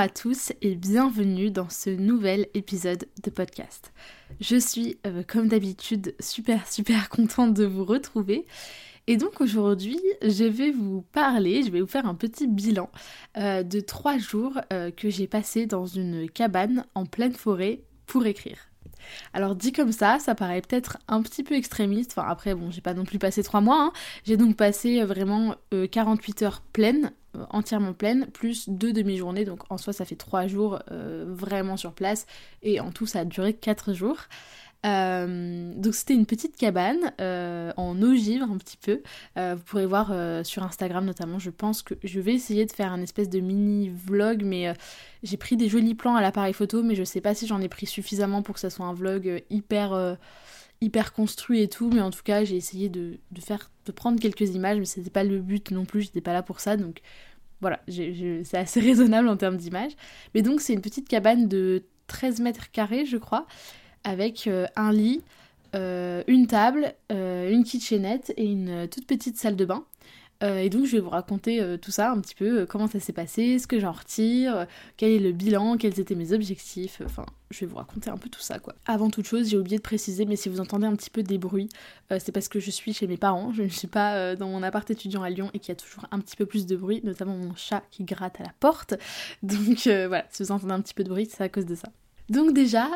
à tous et bienvenue dans ce nouvel épisode de podcast. Je suis, euh, comme d'habitude, super super contente de vous retrouver. Et donc aujourd'hui, je vais vous parler, je vais vous faire un petit bilan euh, de trois jours euh, que j'ai passé dans une cabane en pleine forêt pour écrire. Alors dit comme ça, ça paraît peut-être un petit peu extrémiste. Enfin après, bon, j'ai pas non plus passé trois mois. Hein. J'ai donc passé vraiment 48 heures pleines entièrement pleine, plus deux demi-journées, donc en soi ça fait trois jours euh, vraiment sur place, et en tout ça a duré quatre jours. Euh, donc c'était une petite cabane en ogive un petit peu. vous pourrez voir sur Instagram notamment. Je pense que je vais essayer de faire un espèce de mini vlog, mais j'ai pris des jolis plans à l'appareil photo, mais je sais pas si j'en ai pris suffisamment pour que ça soit un vlog hyper hyper construit et tout, mais en tout cas j'ai essayé de, faire, de prendre quelques images, mais c'était pas le but non plus, j'étais pas là pour ça, donc voilà, c'est assez raisonnable en termes d'images. Mais donc c'est une petite cabane de 13 mètres carrés, je crois, avec euh, un lit, euh, une table, euh, une kitchenette et une toute petite salle de bain. Euh, et donc je vais vous raconter euh, tout ça un petit peu, euh, comment ça s'est passé, ce que j'en retire, quel est le bilan, quels étaient mes objectifs, enfin je vais vous raconter un peu tout ça quoi. Avant toute chose, j'ai oublié de préciser, mais si vous entendez un petit peu des bruits, c'est parce que je suis chez mes parents, je ne suis pas dans mon appart étudiant à Lyon et qu'il y a toujours un petit peu plus de bruit, notamment mon chat qui gratte à la porte. Donc voilà, si vous entendez un petit peu de bruit, c'est à cause de ça. Donc déjà,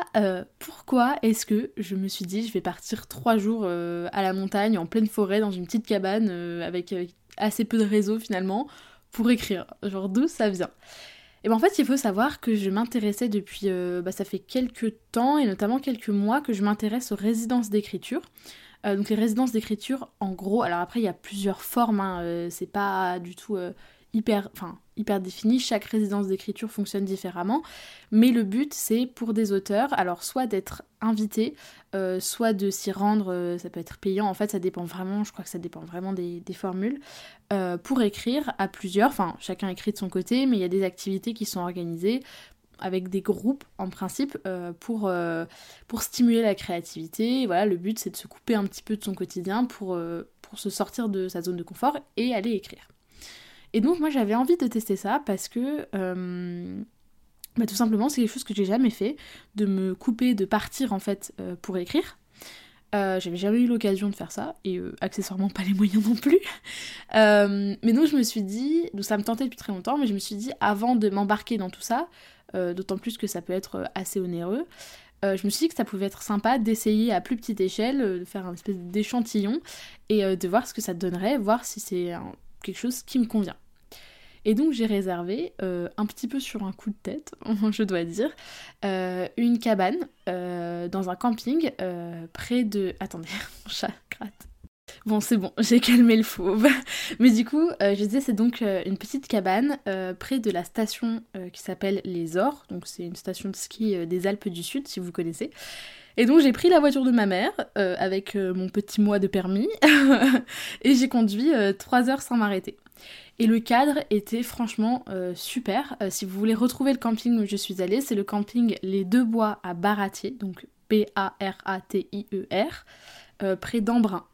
pourquoi est-ce que je me suis dit je vais partir trois jours à la montagne, en pleine forêt, dans une petite cabane avec assez peu de réseau finalement pour écrire. Genre d'où ça vient et ben en fait, il faut savoir que je m'intéressais depuis, euh, bah, ça fait quelques temps et notamment quelques mois que je m'intéresse aux résidences d'écriture. Euh, donc les résidences d'écriture, en gros, alors après il y a plusieurs formes, hein, euh, c'est pas du tout hyper, hyper défini, chaque résidence d'écriture fonctionne différemment, mais le but c'est pour des auteurs, alors soit d'être invité, euh, soit de s'y rendre, euh, ça peut être payant, en fait ça dépend vraiment, je crois que ça dépend vraiment des, formules, euh, pour écrire à plusieurs, enfin chacun écrit de son côté, mais il y a des activités qui sont organisées avec des groupes en principe pour, pour stimuler la créativité. voilà, le but c'est de se couper un petit peu de son quotidien pour, pour se sortir de sa zone de confort et aller écrire. Et donc moi j'avais envie de tester ça parce que euh, bah, tout simplement c'est quelque chose que j'ai jamais fait, de me couper, de partir en fait euh, pour écrire. Euh, j'avais jamais eu l'occasion de faire ça et accessoirement pas les moyens non plus. mais donc je me suis dit, donc ça me tentait depuis très longtemps, mais je me suis dit avant de m'embarquer dans tout ça, d'autant plus que ça peut être assez onéreux, je me suis dit que ça pouvait être sympa d'essayer à plus petite échelle, de faire un espèce d'échantillon et de voir ce que ça donnerait, voir si c'est quelque chose qui me convient. Et donc j'ai réservé, euh, un petit peu sur un coup de tête, je dois dire, euh, une cabane euh, dans un camping près de... Attendez, mon chat gratte. Bon, c'est bon, j'ai calmé le fauve. Mais du coup, je disais, c'est donc une petite cabane près de la station qui s'appelle Les Ors. Donc, c'est une station de ski des Alpes du Sud, si vous connaissez. Et donc, j'ai pris la voiture de ma mère avec mon petit mois de permis et j'ai conduit 3 heures sans m'arrêter. Et le cadre était franchement euh, super. Euh, si vous voulez retrouver le camping où je suis allée, c'est le camping Les Deux Bois à Baratier, donc B-A-R-A-T-I-E-R, euh, près d'Embrun.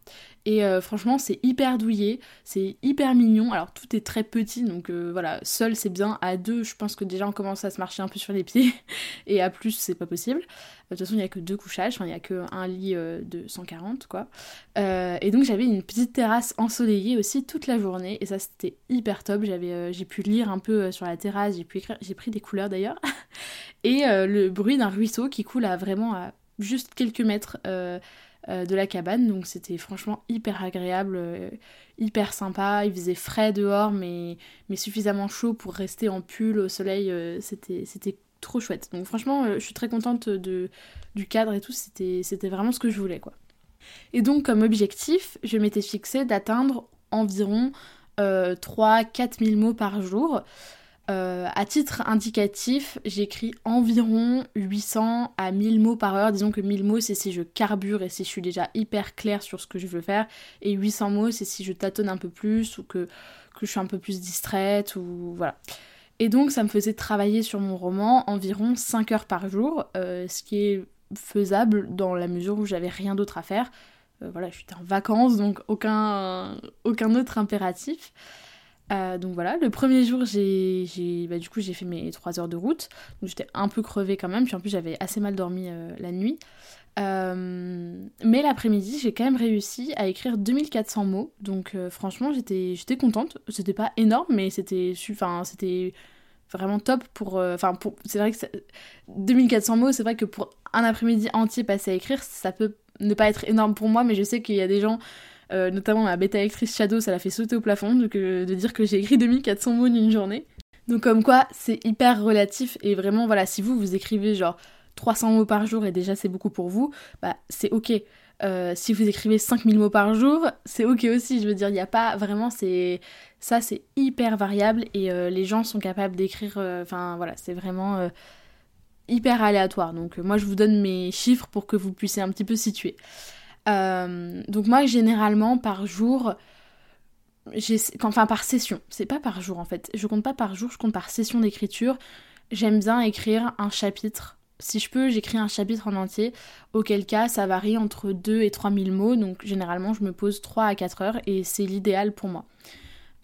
Et euh, franchement, c'est hyper douillé, c'est hyper mignon. Alors tout est très petit, donc euh, voilà, seul c'est bien. À deux, je pense que déjà on commence à se marcher un peu sur les pieds. Et à plus, c'est pas possible. De toute façon, il n'y a que deux couchages, il n'y a qu'un lit euh, de 140, quoi. et donc j'avais une petite terrasse ensoleillée aussi toute la journée. Et ça, c'était hyper top. J'ai pu lire un peu sur la terrasse, j'ai pu écrire, j'ai pris des couleurs d'ailleurs. et le bruit d'un ruisseau qui coule à vraiment à juste quelques mètres euh, de la cabane. Donc c'était franchement hyper agréable, euh, hyper sympa. Il faisait frais dehors, mais, mais suffisamment chaud pour rester en pull au soleil. Euh, c'était, c'était trop chouette. Donc franchement, je suis très contente de, du cadre et tout. C'était, vraiment ce que je voulais, quoi. Et donc comme objectif, je m'étais fixé d'atteindre environ 3-4 000 mots par jour. Euh, à titre indicatif, j'écris environ 800 à 1000 mots par heure. Disons que 1000 mots, c'est si je carbure et si je suis déjà hyper claire sur ce que je veux faire. Et 800 mots, c'est si je tâtonne un peu plus ou que, que je suis un peu plus distraite ou voilà. Et donc, ça me faisait travailler sur mon roman environ 5 heures par jour, euh, ce qui est faisable dans la mesure où j'avais rien d'autre à faire. Euh, voilà, j'étais en vacances, donc aucun, aucun autre impératif. Euh, donc voilà, le premier jour, j'ai, bah, du coup, j'ai fait mes 3 heures de route. Donc j'étais un peu crevée quand même. Puis en plus, j'avais assez mal dormi euh, la nuit. Euh, mais l'après-midi, j'ai quand même réussi à écrire 2400 mots. Donc franchement, j'étais, j'étais contente. C'était pas énorme, mais c'était, c'était vraiment top pour. Enfin, pour, c'est vrai que 2400 mots, c'est vrai que pour un après-midi entier passé à écrire, ça peut ne pas être énorme pour moi, mais je sais qu'il y a des gens euh, notamment ma bêta actrice Shadow, ça l'a fait sauter au plafond de, de dire que j'ai écrit 2400 mots en une journée. Donc comme quoi, c'est hyper relatif et vraiment, voilà, si vous, vous écrivez genre 300 mots par jour et déjà c'est beaucoup pour vous, bah c'est ok. Euh, si vous écrivez 5000 mots par jour, c'est ok aussi. Je veux dire, il n'y a pas vraiment, c'est ça, c'est hyper variable et euh, les gens sont capables d'écrire. Enfin voilà, c'est vraiment hyper aléatoire. Donc moi, je vous donne mes chiffres pour que vous puissiez un petit peu situer. Euh, donc moi généralement par jour, enfin par session, c'est pas par jour en fait, je compte pas par jour, je compte par session d'écriture. J'aime bien écrire un chapitre. Si je peux, j'écris un chapitre en entier, auquel cas ça varie entre 2 et 3 000 mots, donc généralement je me pose 3 à 4 heures et c'est l'idéal pour moi.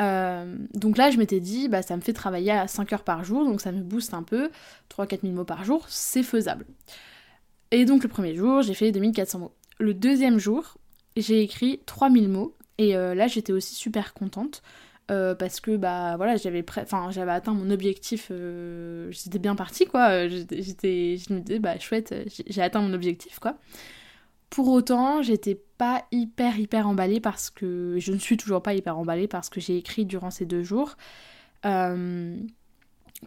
Euh, donc là, je m'étais dit, bah, ça me fait travailler à 5 heures par jour, donc ça me booste un peu. 3-4 000 mots par jour, c'est faisable. Et donc le premier jour, j'ai fait 2400 mots. Le deuxième jour, j'ai écrit 3000 mots et euh, là j'étais aussi super contente euh, parce que bah voilà j'avais enfin j'avais atteint mon objectif euh, j'étais bien partie quoi. J'étais je me disais bah chouette j'ai atteint mon objectif quoi. Pour autant j'étais pas hyper hyper emballée parce que je ne suis toujours pas hyper emballée parce que j'ai écrit durant ces deux jours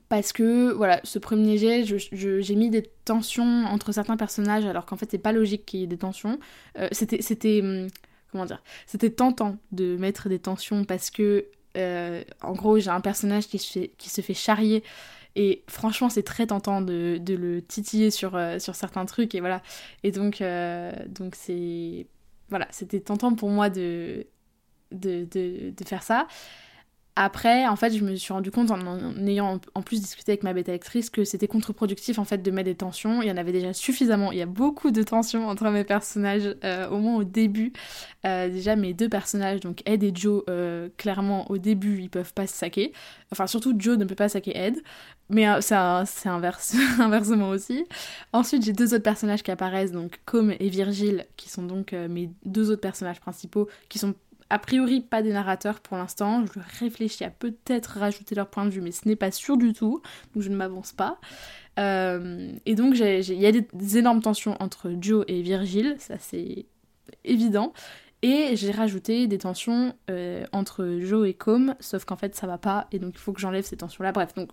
parce que voilà, ce premier jet, j'ai mis des tensions entre certains personnages alors qu'en fait c'est pas logique qu'il y ait des tensions. Euh, c'était, c'était, hum, comment dire, c'était tentant de mettre des tensions parce que euh, en gros j'ai un personnage qui se fait, qui se fait charrier et franchement c'est très tentant de, le titiller sur, euh, sur certains trucs et voilà. Et donc, donc c'est, voilà, c'était tentant pour moi de, de, de faire ça. Après, en fait, je me suis rendu compte en, ayant en plus discuté avec ma bêta actrice que c'était contre-productif en fait de mettre des tensions. Il y en avait déjà suffisamment. Il y a beaucoup de tensions entre mes personnages, euh, au moins au début. Euh, déjà, mes deux personnages, donc Ed et Joe, euh, clairement au début, ils peuvent pas se saquer. Enfin, surtout Joe ne peut pas saquer Ed, mais c'est inverse, inversement aussi. Ensuite, j'ai deux autres personnages qui apparaissent, donc Com et Virgile, qui sont donc mes deux autres personnages principaux, qui sont a priori pas des narrateurs pour l'instant. Je réfléchis à peut-être rajouter leur point de vue, mais ce n'est pas sûr du tout, donc je ne m'avance pas. Euh, et donc il y a des, énormes tensions entre Joe et Virgile, ça c'est évident. Et j'ai rajouté des tensions euh, entre Joe et Com, sauf qu'en fait ça va pas, et donc il faut que j'enlève ces tensions-là. Bref, donc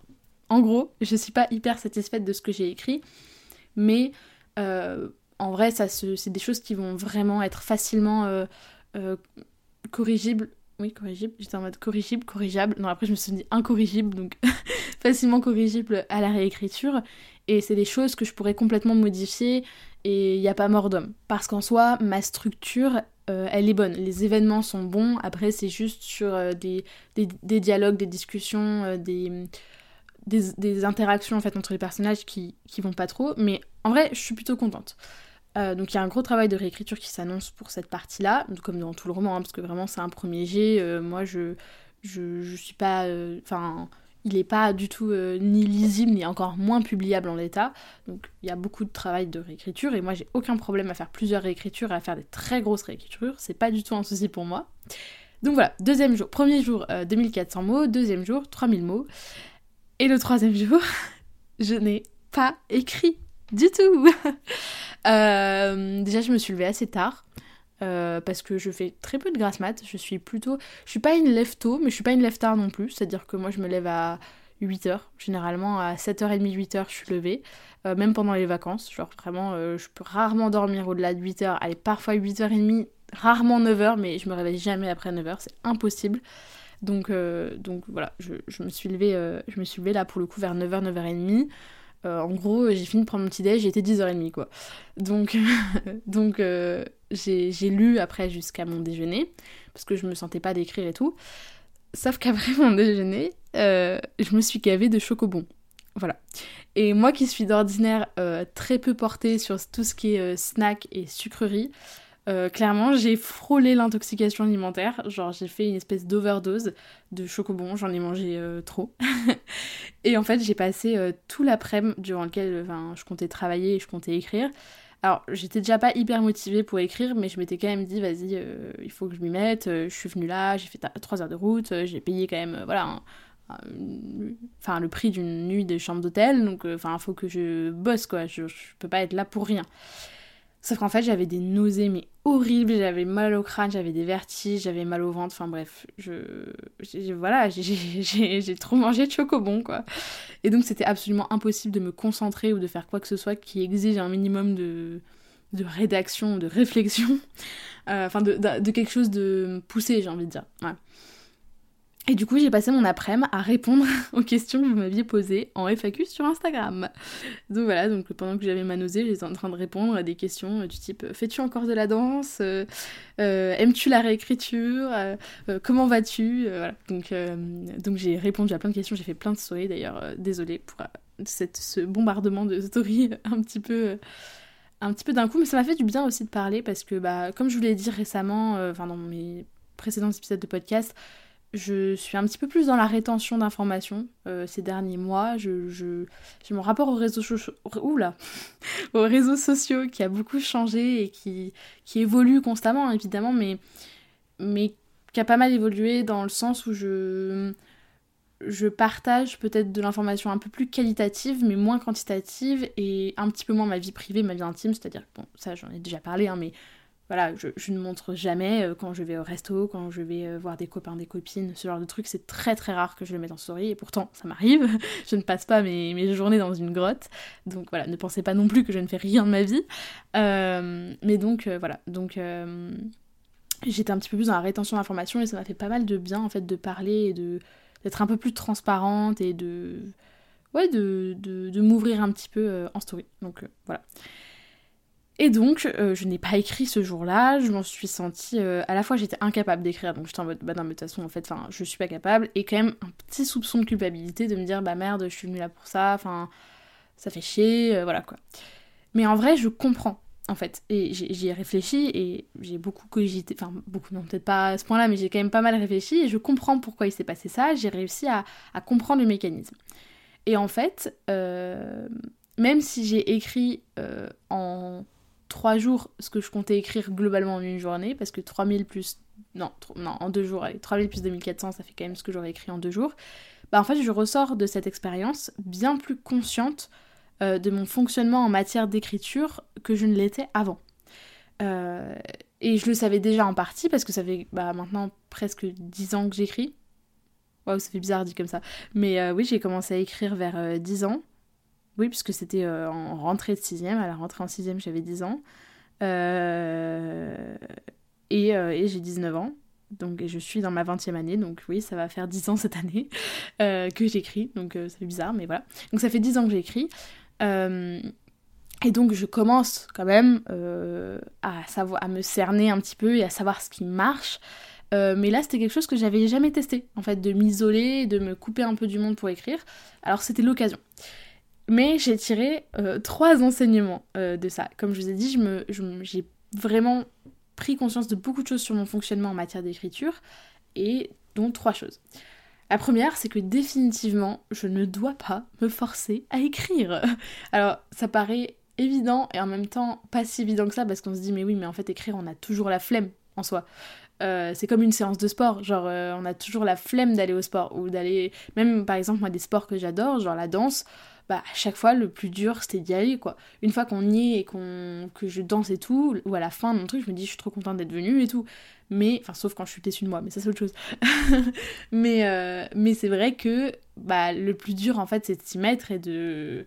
en gros, je suis pas hyper satisfaite de ce que j'ai écrit, mais euh, en vrai, ça c'est des choses qui vont vraiment être facilement corrigible. Oui, corrigible. J'étais en mode corrigible, corrigeable. Non, après, je me suis dit incorrigible, donc facilement corrigible à la réécriture. Et c'est des choses que je pourrais complètement modifier et il n'y a pas mort d'homme. Parce qu'en soi, ma structure, euh, elle est bonne. Les événements sont bons. Après, c'est juste sur euh, des, des, dialogues, des discussions, euh, des, des, interactions en fait entre les personnages qui, qui vont pas trop. Mais en vrai, je suis plutôt contente. Euh, donc il y a un gros travail de réécriture qui s'annonce pour cette partie-là, comme dans tout le roman, hein, parce que vraiment c'est un premier jet. Euh, moi je, je, suis pas. Euh, enfin. il n'est pas du tout ni lisible ni encore moins publiable en l'état. Donc il y a beaucoup de travail de réécriture et moi j'ai aucun problème à faire plusieurs réécritures et à faire des très grosses réécritures. C'est pas du tout un souci pour moi. Donc voilà, deuxième jour, premier jour 2400 mots, deuxième jour 3000 mots. Et le troisième jour, je n'ai pas écrit du tout. Euh, déjà, je me suis levée assez tard. Euh, parce que je fais très peu de grasse mat. Je suis plutôt. Je suis pas une lève tôt, mais je suis pas une lève tard non plus. C'est-à-dire que moi, je me lève à 8h. Généralement, à 7h30, 8h, je suis levée. Euh, même pendant les vacances. Genre, vraiment, je peux rarement dormir au-delà de 8h. Allez, parfois 8h30, rarement 9h, mais je me réveille jamais après 9h. C'est impossible. Donc, donc voilà, je, je, me suis levée, je me suis levée là pour le coup vers 9h, 9h30. En gros, j'ai fini de prendre mon petit déj, j'étais 10h30 quoi. Donc, donc j'ai lu après jusqu'à mon déjeuner, parce que je me sentais pas d'écrire et tout. Sauf qu'après mon déjeuner, je me suis gavée de chocobons. Voilà. Et moi qui suis d'ordinaire euh, très peu portée sur tout ce qui est euh, snack et sucrerie, euh, clairement j'ai frôlé l'intoxication alimentaire. Genre j'ai fait une espèce d'overdose de chocobons, j'en ai mangé trop. et en fait j'ai passé tout l'après-midi durant lequel je comptais travailler et je comptais écrire. Alors, j'étais déjà pas hyper motivée pour écrire, mais je m'étais quand même dit, vas-y, il faut que je m'y mette. je suis venue là, j'ai fait 3 heures de route, j'ai payé quand même, voilà, enfin le prix d'une nuit de chambre d'hôtel donc euh, enfin il faut que je bosse quoi je, je, peux pas être là pour rien sauf qu'en fait j'avais des nausées mais horribles j'avais mal au crâne j'avais des vertiges j'avais mal au ventre enfin bref je, voilà j'ai trop mangé de chocobon quoi et donc c'était absolument impossible de me concentrer ou de faire quoi que ce soit qui exige un minimum de de rédaction de réflexion euh, enfin de, de, de, quelque chose de poussé j'ai envie de dire. Et du coup, j'ai passé mon après-midi à répondre aux questions que vous m'aviez posées en FAQ sur Instagram. Donc voilà, donc pendant que j'avais ma nausée, j'étais en train de répondre à des questions du type Fais-tu encore de la danse euh, euh, Aimes-tu la réécriture euh, Comment vas-tu Voilà. Donc, donc j'ai répondu à plein de questions, j'ai fait plein de stories d'ailleurs. désolée pour cette, ce bombardement de stories un petit peu un petit peu d'un coup, mais ça m'a fait du bien aussi de parler parce que, bah, comme je vous l'ai dit récemment, enfin dans mes précédents épisodes de podcast, je suis un petit peu plus dans la rétention d'informations euh, ces derniers mois. Je, je, j'ai mon rapport aux réseaux, Oula aux réseaux sociaux qui a beaucoup changé et qui, qui évolue constamment, évidemment, mais, mais qui a pas mal évolué dans le sens où je, je partage peut-être de l'information un peu plus qualitative, mais moins quantitative, et un petit peu moins ma vie privée, ma vie intime, c'est-à-dire, bon, ça j'en ai déjà parlé, hein, mais voilà, je, ne montre jamais euh, quand je vais au resto, quand je vais euh, voir des copains, des copines, ce genre de trucs, c'est très très rare que je le mette en story, et pourtant ça m'arrive, je ne passe pas mes, mes, journées dans une grotte, donc voilà, ne pensez pas non plus que je ne fais rien de ma vie, euh, mais donc voilà, donc j'étais un petit peu plus dans la rétention d'informations, et ça m'a fait pas mal de bien en fait de parler et de d'être un peu plus transparente et de ouais de, de, de m'ouvrir un petit peu en story, donc voilà. Et donc, euh, je n'ai pas écrit ce jour-là, je m'en suis sentie... Euh, à la fois, j'étais incapable d'écrire, donc j'étais en mode, bah non, mais de toute façon, en fait, enfin, je suis pas capable, et quand même un petit soupçon de culpabilité de me dire, bah merde, je suis venue là pour ça, enfin, ça fait chier, euh, voilà quoi. Mais en vrai, je comprends, en fait, et j'y ai réfléchi, et j'ai beaucoup cogité, enfin, beaucoup, non, peut-être pas à ce point-là, mais j'ai quand même pas mal réfléchi, et je comprends pourquoi il s'est passé ça, j'ai réussi à, à, comprendre le mécanisme. Et en fait, même si j'ai écrit en trois jours ce que je comptais écrire globalement en une journée, parce que 3000 plus. Non, non en deux jours, allez, 3000 plus 2400, ça fait quand même ce que j'aurais écrit en deux jours. Bah en fait, je ressors de cette expérience bien plus consciente euh, de mon fonctionnement en matière d'écriture que je ne l'étais avant. Euh, et je le savais déjà en partie parce que ça fait bah, maintenant presque 10 ans que j'écris. Waouh, ça fait bizarre dit comme ça. Mais euh, oui, j'ai commencé à écrire vers 10 ans. Oui, puisque c'était euh, en rentrée de 6 À la rentrée en 6 j'avais 10 ans. Euh, et, euh, et j'ai 19 ans. Donc je suis dans ma 20e année, donc oui, ça va faire 10 ans cette année que j'écris. Donc fait bizarre, mais voilà. Donc ça fait 10 ans que j'écris. et donc je commence quand même à, savoir, à me cerner un petit peu et à savoir ce qui marche. mais là, c'était quelque chose que j'avais jamais testé, en fait, de m'isoler, de me couper un peu du monde pour écrire. Alors c'était l'occasion. Mais j'ai tiré euh, trois enseignements euh, de ça. Comme je vous ai dit, j'ai vraiment pris conscience de beaucoup de choses sur mon fonctionnement en matière d'écriture, et dont trois choses. La première, c'est que définitivement, je ne dois pas me forcer à écrire. Alors, ça paraît évident et en même temps pas si évident que ça parce qu'on se dit mais oui mais en fait écrire on a toujours la flemme en soi. Euh, c'est comme une séance de sport, genre on a toujours la flemme d'aller au sport ou d'aller même par exemple moi des sports que j'adore, genre la danse, bah à chaque fois le plus dur c'était d'y aller quoi. Une fois qu'on y est et qu'on que je danse et tout, ou à la fin de mon truc je me dis je suis trop contente d'être venue et tout. Mais enfin sauf quand je suis déçue de moi, mais ça c'est autre chose. mais euh, mais c'est vrai que bah le plus dur en fait c'est de s'y mettre et de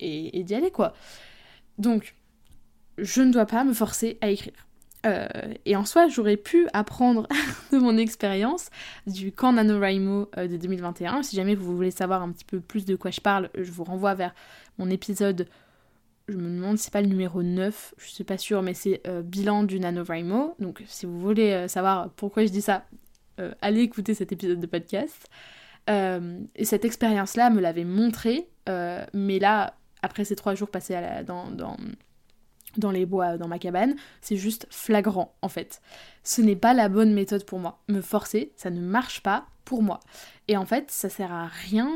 et, et d'y aller quoi. Donc je ne dois pas me forcer à écrire. Euh, et en soi, j'aurais pu apprendre de mon expérience du camp NaNoWriMo euh, de 2021. Si jamais vous voulez savoir un petit peu plus de quoi je parle, je vous renvoie vers mon épisode, je me demande si c'est pas le numéro 9, je suis pas sûre, mais c'est euh, bilan du NaNoWriMo. Donc si vous voulez savoir pourquoi je dis ça, allez écouter cet épisode de podcast. et cette expérience-là me l'avait montré, mais là, après ces trois jours passés dans dans les bois, dans ma cabane, c'est juste flagrant en fait. Ce n'est pas la bonne méthode pour moi. Me forcer, ça ne marche pas pour moi. Et en fait, ça sert à rien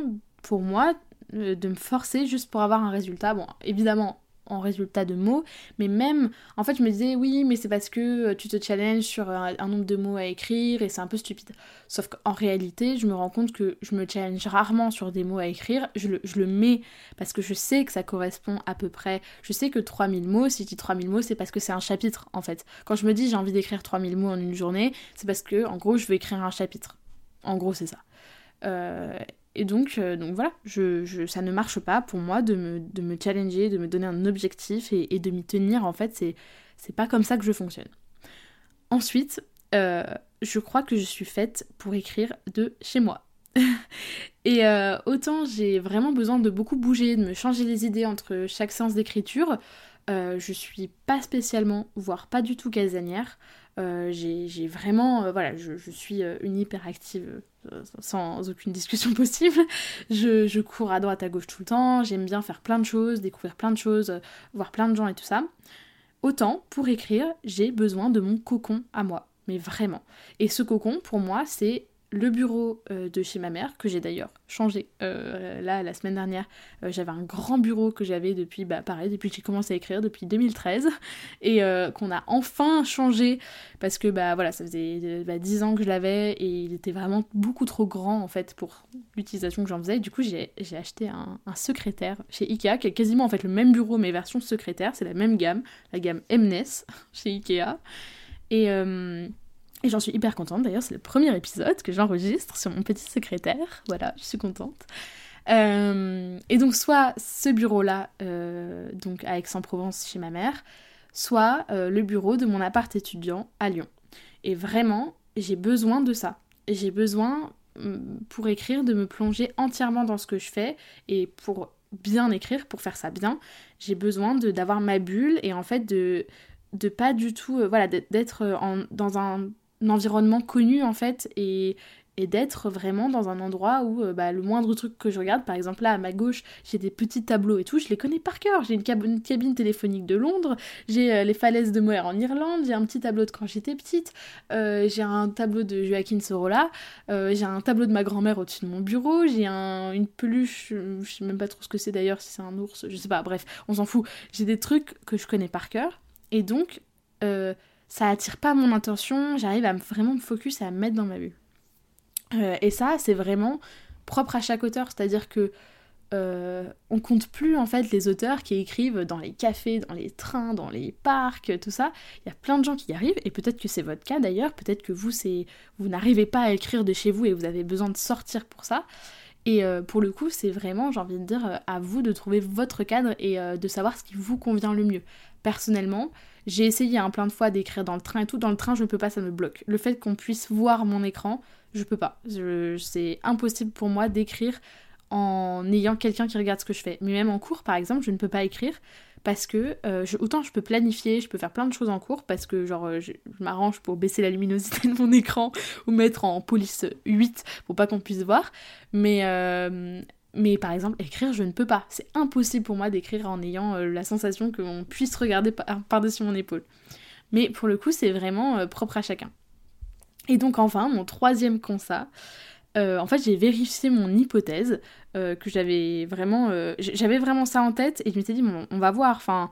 pour moi euh, de me forcer juste pour avoir un résultat. Bon, évidemment, en résultat de mots, mais même, en fait, je me disais, oui, mais c'est parce que euh, tu te challenges sur un, nombre de mots à écrire et c'est un peu stupide. Sauf qu'en réalité, je me rends compte que je me challenge rarement sur des mots à écrire, je le, mets parce que je sais que ça correspond à peu près, je sais que 3000 mots, si je dis 3000 mots, c'est parce que c'est un chapitre, en fait. Quand je me dis j'ai envie d'écrire 3000 mots en une journée, c'est parce que, en gros, je veux écrire un chapitre. En gros, c'est ça. Euh, et donc, euh, donc voilà, je, ça ne marche pas pour moi de me, de me challenger, de me donner un objectif et, de m'y tenir. En fait, c'est, c'est pas comme ça que je fonctionne. Ensuite, euh, je crois que je suis faite pour écrire de chez moi. et euh, autant j'ai vraiment besoin de beaucoup bouger, de me changer les idées entre chaque séance d'écriture, je suis pas spécialement, voire pas du tout casanière. Euh, j'ai vraiment, euh, voilà, je, suis euh, une hyperactive sans aucune discussion possible. Je, je, cours à droite, à gauche tout le temps, j'aime bien faire plein de choses, découvrir plein de choses, voir plein de gens et tout ça. Autant, pour écrire, j'ai besoin de mon cocon à moi, mais vraiment. Et ce cocon, pour moi, c'est le bureau euh, de chez ma mère, que j'ai d'ailleurs changé euh, là la semaine dernière. Euh, j'avais un grand bureau que j'avais depuis, bah pareil, depuis que j'ai commencé à écrire, depuis 2013, et qu'on a enfin changé parce que bah voilà, ça faisait bah, 10 ans que je l'avais et il était vraiment beaucoup trop grand en fait pour l'utilisation que j'en faisais. Du coup, j'ai acheté un, secrétaire chez Ikea qui est quasiment en fait le même bureau mais version secrétaire, c'est la même gamme, la gamme Mnes chez Ikea. Et et j'en suis hyper contente d'ailleurs, c'est le premier épisode que j'enregistre sur mon petit secrétaire. Voilà, je suis contente. Euh, et donc soit ce bureau-là, euh, donc à Aix-en-Provence chez ma mère, soit euh, le bureau de mon appart étudiant à Lyon. Et vraiment, j'ai besoin de ça. J'ai besoin, mm, pour écrire, de me plonger entièrement dans ce que je fais. Et pour bien écrire, pour faire ça bien, j'ai besoin d'avoir ma bulle et en fait de, de pas du tout, voilà, d'être dans un environnement connu en fait et, et d'être vraiment dans un endroit où euh, bah, le moindre truc que je regarde, par exemple là à ma gauche, j'ai des petits tableaux et tout, je les connais par cœur. J'ai une, cabine téléphonique de Londres, j'ai euh, les falaises de Moher en Irlande, j'ai un petit tableau de quand j'étais petite, euh, j'ai un tableau de Joaquin Sorolla, j'ai un tableau de ma grand-mère au-dessus de mon bureau, j'ai un, une peluche, je sais même pas trop ce que c'est d'ailleurs, si c'est un ours, je sais pas, bref, on s'en fout. J'ai des trucs que je connais par cœur et donc ça attire pas mon attention, j'arrive à vraiment me focus et à me mettre dans ma bulle. Euh, et ça, c'est vraiment propre à chaque auteur, c'est-à-dire que euh, on compte plus en fait les auteurs qui écrivent dans les cafés, dans les trains, dans les parcs, tout ça. Il y a plein de gens qui y arrivent et peut-être que c'est votre cas d'ailleurs, peut-être que vous c'est vous n'arrivez pas à écrire de chez vous et vous avez besoin de sortir pour ça. Et euh, pour le coup, c'est vraiment, j'ai envie de dire, à vous de trouver votre cadre et de savoir ce qui vous convient le mieux. Personnellement, j'ai essayé un plein de fois d'écrire dans le train et tout. Dans le train, je ne peux pas, ça me bloque. Le fait qu'on puisse voir mon écran, je peux pas. C'est impossible pour moi d'écrire en ayant quelqu'un qui regarde ce que je fais. Mais même en cours, par exemple, je ne peux pas écrire parce que euh, autant je peux planifier, je peux faire plein de choses en cours parce que genre euh, je, m'arrange pour baisser la luminosité de mon écran ou mettre en police 8 pour pas qu'on puisse voir. Mais, euh, mais par exemple, écrire, je ne peux pas. C'est impossible pour moi d'écrire en ayant euh, la sensation qu'on puisse regarder par-dessus mon épaule. Mais pour le coup, c'est vraiment euh, propre à chacun. Et donc enfin, mon troisième constat, euh, en fait, j'ai vérifié mon hypothèse, que j'avais vraiment... j'avais vraiment ça en tête, et je m'étais dit, bon, on va voir, enfin...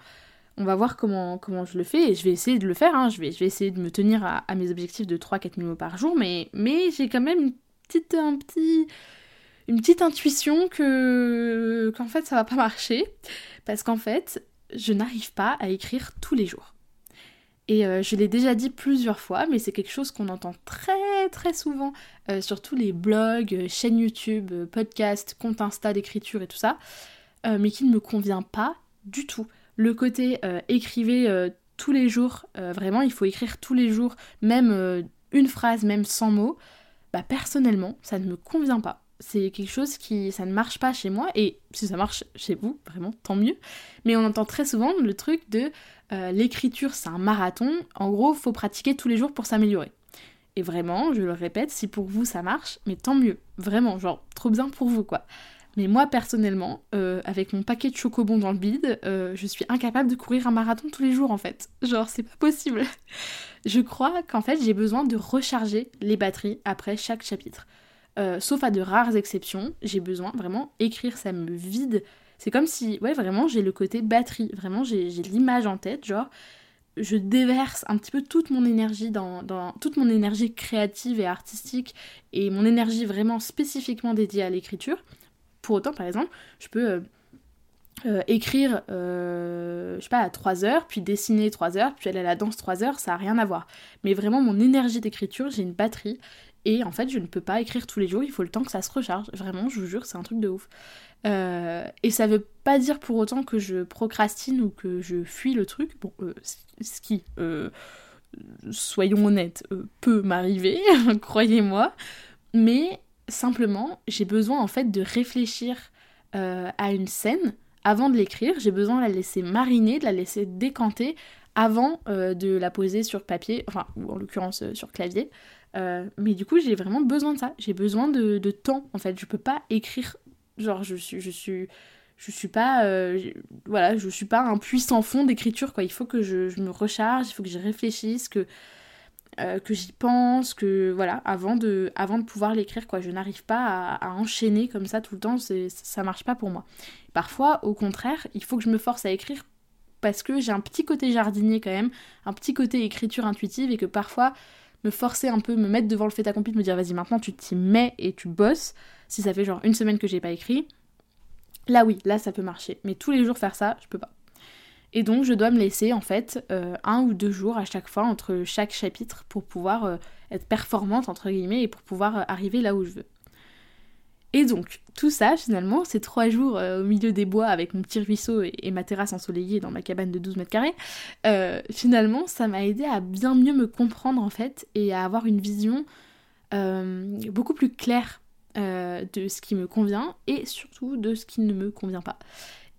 On va voir comment, comment je le fais et je vais essayer de le faire. Hein. Je, vais, je vais essayer de me tenir à, mes objectifs de 3-4 000 mots par jour, mais, mais j'ai quand même une petite, un petit, une petite intuition que qu'en fait ça va pas marcher parce qu'en fait je n'arrive pas à écrire tous les jours. Et euh, je l'ai déjà dit plusieurs fois, mais c'est quelque chose qu'on entend très très souvent euh, sur tous les blogs, euh, chaînes YouTube, podcasts, comptes Insta d'écriture et tout ça, mais qui ne me convient pas du tout. Le côté écrivez tous les jours, vraiment, il faut écrire tous les jours, même une phrase, même 100 mots, bah personnellement, ça ne me convient pas. C'est quelque chose qui, ça ne marche pas chez moi, et si ça marche chez vous, vraiment, tant mieux. Mais on entend très souvent le truc de euh, l'écriture, c'est un marathon, en gros, faut pratiquer tous les jours pour s'améliorer. Et vraiment, je le répète, si pour vous ça marche, mais tant mieux, vraiment, genre, trop bien pour vous, quoi. Mais moi, personnellement, euh, avec mon paquet de chocobons dans le bide, euh, je suis incapable de courir un marathon tous les jours, en fait. Genre, c'est pas possible. je crois qu'en fait, j'ai besoin de recharger les batteries après chaque chapitre. Sauf à de rares exceptions, j'ai besoin vraiment écrire, ça me vide c'est comme si, ouais, vraiment, j'ai le côté batterie. Vraiment, j'ai l'image en tête, genre, je déverse un petit peu toute mon énergie dans, toute mon énergie créative et artistique et mon énergie vraiment spécifiquement dédiée à l'écriture. Pour autant, par exemple, je peux euh, euh, écrire, euh, je sais pas, à 3 heures, puis dessiner 3 heures, puis aller à la danse 3 heures, ça a rien à voir. Mais vraiment, mon énergie d'écriture, j'ai une batterie. Et en fait, je ne peux pas écrire tous les jours, il faut le temps que ça se recharge. Vraiment, je vous jure, c'est un truc de ouf. Euh, et ça veut pas dire pour autant que je procrastine ou que je fuis le truc. Bon, euh, ce qui, euh, soyons honnêtes, peut m'arriver, croyez-moi. Mais simplement, j'ai besoin en fait de réfléchir à une scène avant de l'écrire. J'ai besoin de la laisser mariner, de la laisser décanter avant de la poser sur papier, enfin, ou en l'occurrence sur clavier. mais du coup, j'ai vraiment besoin de ça. J'ai besoin de, temps, en fait. Je peux pas écrire Genre, je suis, je suis, je suis pas, euh, voilà, je suis pas un puissant fond d'écriture, quoi. Il faut que je, me recharge, il faut que je réfléchisse, que, euh, que j'y pense, que, voilà, avant de, avant de pouvoir l'écrire, quoi. Je n'arrive pas à, enchaîner comme ça tout le temps, ça marche pas pour moi. Parfois, au contraire, il faut que je me force à écrire parce que j'ai un petit côté jardinier quand même, un petit côté écriture intuitive et que parfois me forcer un peu, me mettre devant le fait accompli, de me dire vas-y maintenant tu t'y mets et tu bosses, si ça fait genre une semaine que j'ai pas écrit, là oui, là ça peut marcher. Mais tous les jours faire ça, je peux pas. Et donc je dois me laisser en fait euh, un ou deux jours à chaque fois entre chaque chapitre pour pouvoir euh, être performante entre guillemets et pour pouvoir euh, arriver là où je veux. Et donc, tout ça, finalement, ces trois jours au milieu des bois avec mon petit ruisseau et, ma terrasse ensoleillée dans ma cabane de 12 mètres carrés, finalement, ça m'a aidé à bien mieux me comprendre en fait et à avoir une vision beaucoup plus claire euh, de ce qui me convient et surtout de ce qui ne me convient pas.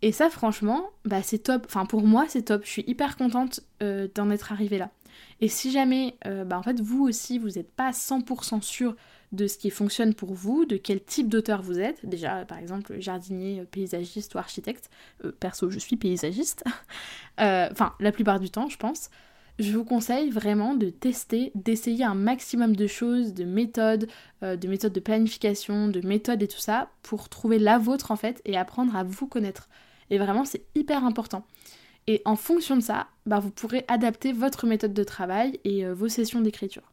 Et ça, franchement, bah, c'est top. Enfin, pour moi, c'est top. Je suis hyper contente euh, d'en être arrivée là. Et si jamais, euh, bah, en fait, vous aussi, vous n'êtes pas 100% sûr de ce qui fonctionne pour vous, de quel type d'auteur vous êtes, déjà, par exemple, jardinier, paysagiste ou architecte, perso, je suis paysagiste, enfin, la plupart du temps, je pense, je vous conseille vraiment de tester, d'essayer un maximum de choses, de méthodes, euh, de méthodes de planification, de méthodes et tout ça, pour trouver la vôtre en fait et apprendre à vous connaître. Et vraiment, c'est hyper important. Et en fonction de ça, bah, vous pourrez adapter votre méthode de travail et euh, vos sessions d'écriture.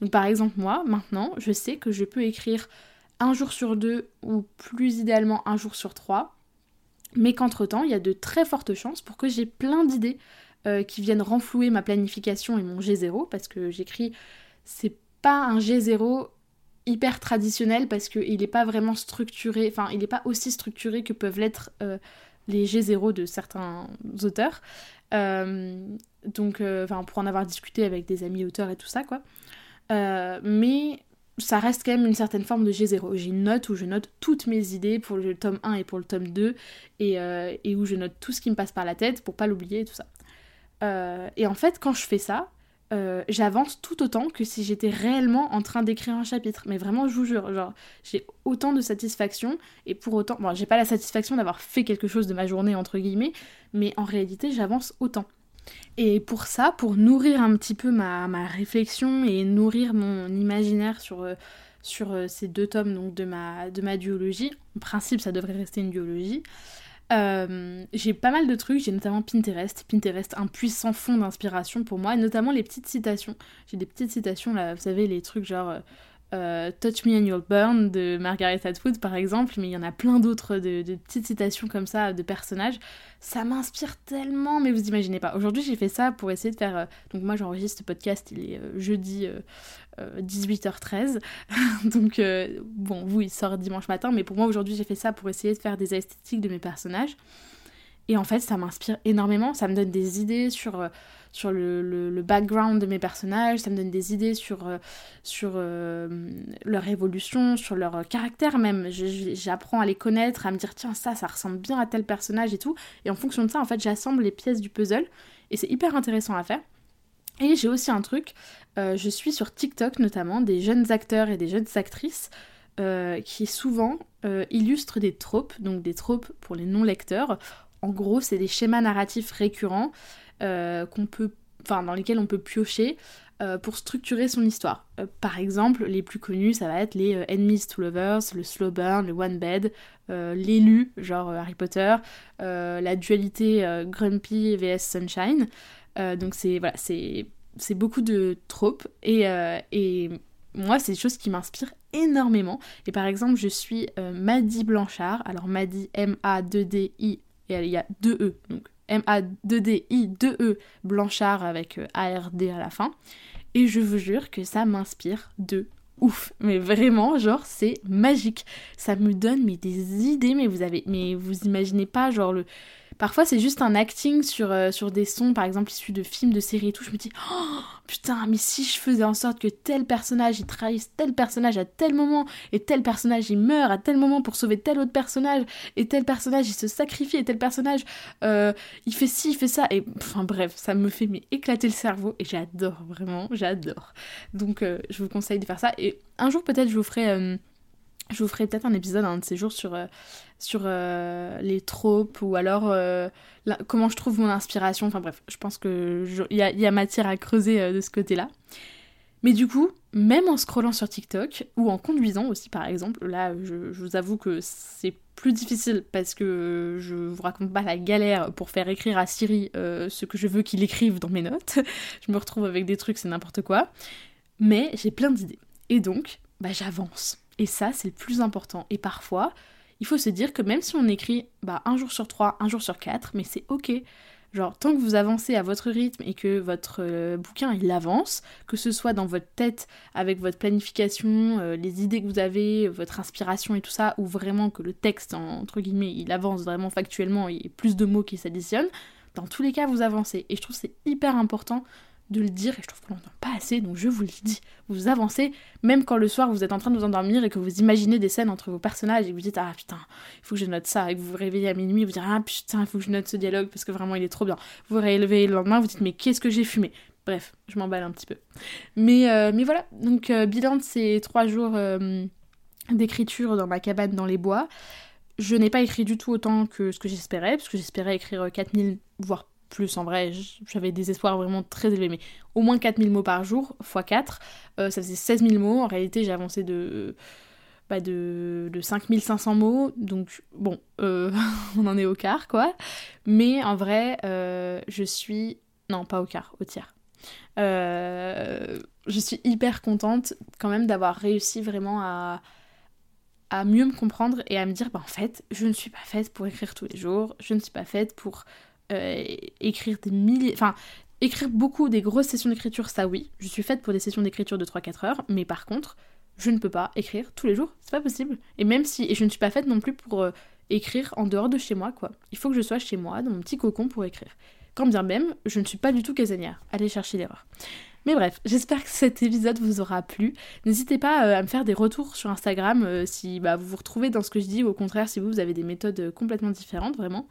Donc par exemple, moi, maintenant, je sais que je peux écrire un jour sur deux ou plus idéalement un jour sur trois, mais qu'entre-temps, il y a de très fortes chances pour que j'ai plein d'idées euh, qui viennent renflouer ma planification et mon G0 parce que j'écris, c'est pas un G0 hyper traditionnel parce qu'il n'est pas vraiment structuré, enfin il n'est pas aussi structuré que peuvent l'être euh, les G0 de certains auteurs. Euh, donc, pour en avoir discuté avec des amis auteurs et tout ça quoi. Mais ça reste quand même une certaine forme de G0. J'ai une note où je note toutes mes idées pour le tome 1 et pour le tome 2 et, et où je note tout ce qui me passe par la tête pour pas l'oublier et tout ça. Euh, et en fait, quand je fais ça, euh, j'avance tout autant que si j'étais réellement en train d'écrire un chapitre. Mais vraiment, je vous jure, j'ai autant de satisfaction, et pour autant, bon, j'ai pas la satisfaction d'avoir fait quelque chose de ma journée, entre guillemets, mais en réalité, j'avance autant. Et pour ça, pour nourrir un petit peu ma, ma réflexion et nourrir mon imaginaire sur, euh, sur ces deux tomes donc, de, ma, de ma duologie, en principe, ça devrait rester une duologie, euh, j'ai pas mal de trucs, j'ai notamment Pinterest. Pinterest, un puissant fond d'inspiration pour moi, et notamment les petites citations. J'ai des petites citations là, vous savez, les trucs genre euh, Touch Me and You'll Burn de Margaret Atwood par exemple, mais il y en a plein d'autres de, petites citations comme ça de personnages. Ça m'inspire tellement, mais vous imaginez pas. Aujourd'hui j'ai fait ça pour essayer de faire... Euh, donc moi j'enregistre ce podcast, il est euh, jeudi 18h13. donc bon, vous il sort dimanche matin, mais pour moi aujourd'hui j'ai fait ça pour essayer de faire des esthétiques de mes personnages. Et en fait, ça m'inspire énormément, ça me donne des idées sur, euh, sur le, le, background de mes personnages, ça me donne des idées sur, euh, sur euh, leur évolution, sur leur caractère même. J'apprends à les connaître, à me dire tiens ça, ça ressemble bien à tel personnage et tout. Et en fonction de ça, en fait, j'assemble les pièces du puzzle et c'est hyper intéressant à faire. Et j'ai aussi un truc, je suis sur TikTok notamment des jeunes acteurs et des jeunes actrices qui souvent illustrent des tropes, donc des tropes pour les non-lecteurs, en gros, c'est des schémas narratifs récurrents euh, qu'on peut, enfin, dans lesquels on peut piocher euh, pour structurer son histoire. Euh, par exemple, les plus connus, ça va être les Enemies to Lovers, le Slow Burn, le One Bed, l'élu, genre Harry Potter, la dualité Grumpy vs Sunshine. donc c'est voilà, c'est beaucoup de tropes et, et moi, c'est des choses qui m'inspirent énormément. Et par exemple, je suis Maddy Blanchard. Alors, Maddy, M-A-2-D-I et il y a deux E, donc M-A-2-D-I-2-E Blanchard avec euh, A-R-D à la fin. Et je vous jure que ça m'inspire de ouf. Mais vraiment, genre, c'est magique. Ça me donne des idées, mais vous avez. Mais vous imaginez pas, genre, le Parfois, c'est juste un acting sur, euh, sur des sons, par exemple, issus de films, de séries et tout. Je me dis, oh putain, mais si je faisais en sorte que tel personnage, il trahisse tel personnage à tel moment, et tel personnage, il meurt à tel moment pour sauver tel autre personnage, et tel personnage, il se sacrifie, et tel personnage, euh, il fait ci, il fait ça. Et enfin, bref, ça me fait éclater le cerveau, et j'adore, vraiment, j'adore. Donc, euh, je vous conseille de faire ça. Et un jour, peut-être, je vous ferai je vous ferai peut-être un épisode un de ces jours sur, sur euh, les tropes ou alors euh, comment je trouve mon inspiration. Enfin bref, je pense qu'il y a, y a matière à creuser de ce côté-là. Mais du coup, même en scrollant sur TikTok ou en conduisant aussi par exemple, là je, je vous avoue que c'est plus difficile parce que je vous raconte pas la galère pour faire écrire à Siri ce que je veux qu'il écrive dans mes notes. je me retrouve avec des trucs, c'est n'importe quoi. Mais j'ai plein d'idées. Et donc, bah, j'avance et ça, c'est le plus important. Et parfois, il faut se dire que même si on écrit bah, un jour sur trois, un jour sur quatre, mais c'est ok. Genre, tant que vous avancez à votre rythme et que votre euh, bouquin il avance, que ce soit dans votre tête avec votre planification, euh, les idées que vous avez, votre inspiration et tout ça, ou vraiment que le texte, entre guillemets, il avance vraiment factuellement et plus de mots qui s'additionnent, dans tous les cas, vous avancez. Et je trouve c'est hyper important de le dire et je trouve qu'on l'entend pas assez donc je vous le dis. Vous avancez même quand le soir vous êtes en train de vous endormir et que vous imaginez des scènes entre vos personnages et vous dites ah putain il faut que je note ça et que vous vous réveillez à minuit vous dites ah putain il faut que je note ce dialogue parce que vraiment il est trop bien. Vous vous réveillez le lendemain vous dites mais qu'est-ce que j'ai fumé? Bref, je m'emballe un petit peu. Mais, euh, mais voilà, donc euh, bilan de ces trois jours euh, d'écriture dans ma cabane dans les bois. Je n'ai pas écrit du tout autant que ce que j'espérais, parce que j'espérais écrire 4000, voire plus en vrai, j'avais des espoirs vraiment très élevés, mais au moins 4000 mots par jour, x 4, euh, ça faisait 16 000 mots. En réalité, j'ai avancé de, bah de, de 5500 mots, donc bon, euh, on en est au quart, quoi. Mais en vrai, euh, je suis... Non, pas au quart, au tiers. je suis hyper contente quand même d'avoir réussi vraiment à, à mieux me comprendre et à me dire, bah en fait, je ne suis pas faite pour écrire tous les jours, je ne suis pas faite pour écrire des milliers. Enfin, écrire beaucoup des grosses sessions d'écriture, ça oui. Je suis faite pour des sessions d'écriture de 3-4 heures, mais par contre, je ne peux pas écrire tous les jours, c'est pas possible. Et même si. Et je ne suis pas faite non plus pour euh, écrire en dehors de chez moi, quoi. Il faut que je sois chez moi, dans mon petit cocon pour écrire. Quand bien même, je ne suis pas du tout casanière. Allez chercher l'erreur. Mais bref, j'espère que cet épisode vous aura plu. N'hésitez pas euh, à me faire des retours sur Instagram euh, si bah, vous vous retrouvez dans ce que je dis ou au contraire si vous, avez des méthodes euh, complètement différentes, vraiment.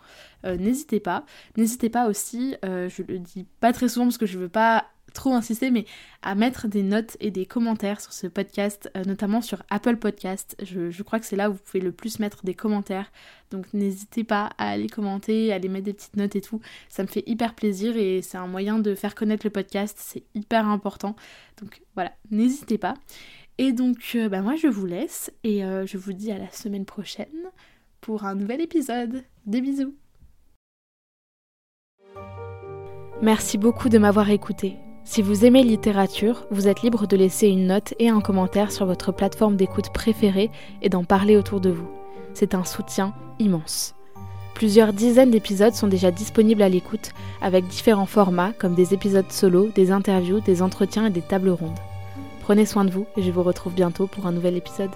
N'hésitez pas. N'hésitez pas aussi, je le dis pas très souvent parce que je veux pas trop insister, mais à mettre des notes et des commentaires sur ce podcast, euh, notamment sur Apple Podcast. Je, crois que c'est là où vous pouvez le plus mettre des commentaires. Donc n'hésitez pas à aller commenter, à aller mettre des petites notes et tout. Ça me fait hyper plaisir et c'est un moyen de faire connaître le podcast. C'est hyper important. Donc voilà, n'hésitez pas. Et donc euh, bah, moi je vous laisse et euh, je vous dis à la semaine prochaine pour un nouvel épisode. Des bisous. Merci beaucoup de m'avoir écouté. Si vous aimez littérature, vous êtes libre de laisser une note et un commentaire sur votre plateforme d'écoute préférée et d'en parler autour de vous. C'est un soutien immense. Plusieurs dizaines d'épisodes sont déjà disponibles à l'écoute, avec différents formats comme des épisodes solo, des interviews, des entretiens et des tables rondes. Prenez soin de vous et je vous retrouve bientôt pour un nouvel épisode.